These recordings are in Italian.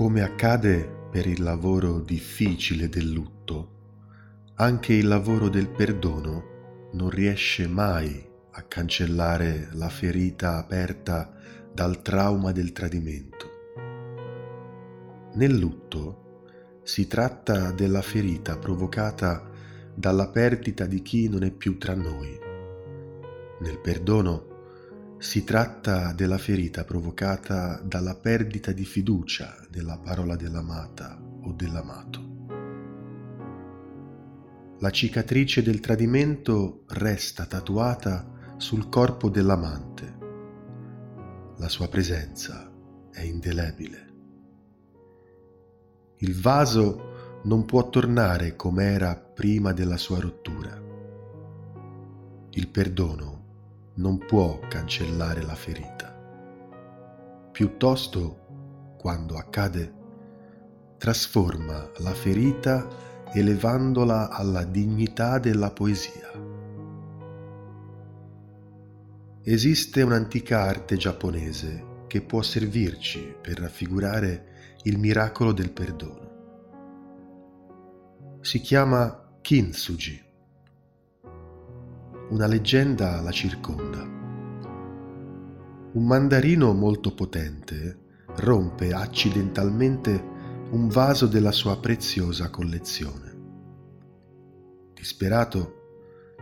Come accade per il lavoro difficile del lutto, anche il lavoro del perdono non riesce mai a cancellare la ferita aperta dal trauma del tradimento. Nel lutto si tratta della ferita provocata dalla perdita di chi non è più tra noi. Nel perdono si tratta della ferita provocata dalla perdita di fiducia nella parola dell'amata o dell'amato. La cicatrice del tradimento resta tatuata sul corpo dell'amante. La sua presenza è indelebile. Il vaso non può tornare come era prima della sua rottura. Il perdono non può cancellare la ferita. Piuttosto, quando accade, trasforma la ferita elevandola alla dignità della poesia. Esiste un'antica arte giapponese che può servirci per raffigurare il miracolo del perdono. Si chiama kintsugi una leggenda la circonda. Un mandarino molto potente rompe accidentalmente un vaso della sua preziosa collezione. Disperato,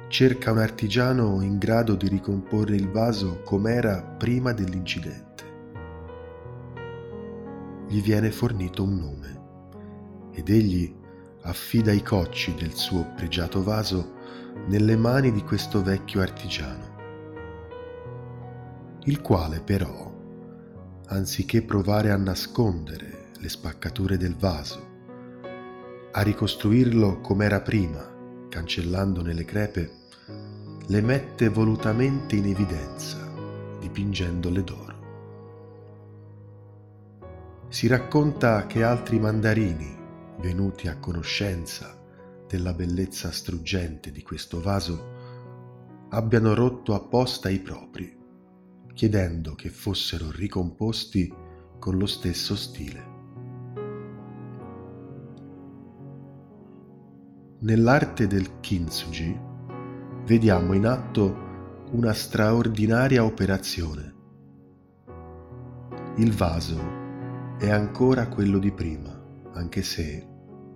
cerca un artigiano in grado di ricomporre il vaso com'era prima dell'incidente. Gli viene fornito un nome ed egli affida i cocci del suo pregiato vaso nelle mani di questo vecchio artigiano, il quale però, anziché provare a nascondere le spaccature del vaso, a ricostruirlo com'era prima, cancellandone le crepe, le mette volutamente in evidenza, dipingendole d'oro. Si racconta che altri mandarini, venuti a conoscenza della bellezza struggente di questo vaso abbiano rotto apposta i propri, chiedendo che fossero ricomposti con lo stesso stile. Nell'arte del kintsugi vediamo in atto una straordinaria operazione. Il vaso è ancora quello di prima, anche se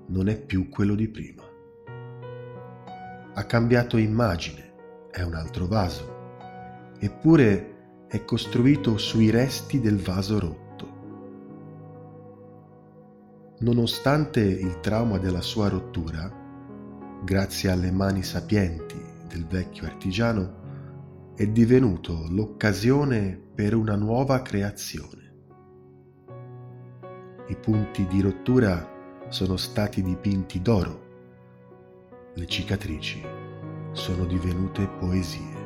non è più quello di prima ha cambiato immagine, è un altro vaso, eppure è costruito sui resti del vaso rotto. Nonostante il trauma della sua rottura, grazie alle mani sapienti del vecchio artigiano, è divenuto l'occasione per una nuova creazione. I punti di rottura sono stati dipinti d'oro le cicatrici sono divenute poesie.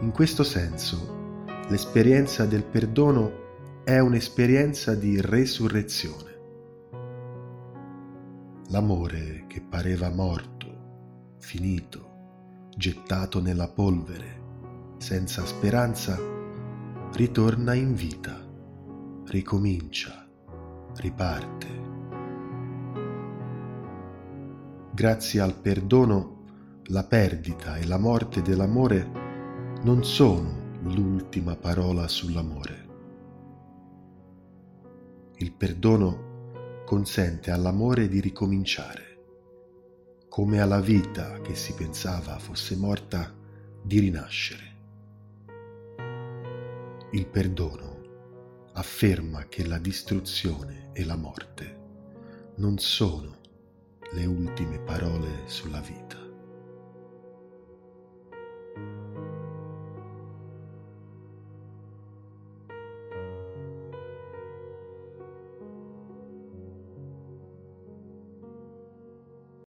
In questo senso, l'esperienza del perdono è un'esperienza di resurrezione. L'amore che pareva morto, finito, gettato nella polvere, senza speranza, ritorna in vita, ricomincia, riparte grazie al perdono, la perdita e la morte dell'amore non sono l'ultima parola sull'amore. Il perdono consente all'amore di ricominciare, come alla vita che si pensava fosse morta di rinascere. Il perdono afferma che la distruzione e la morte non sono le ultime parole sulla vita.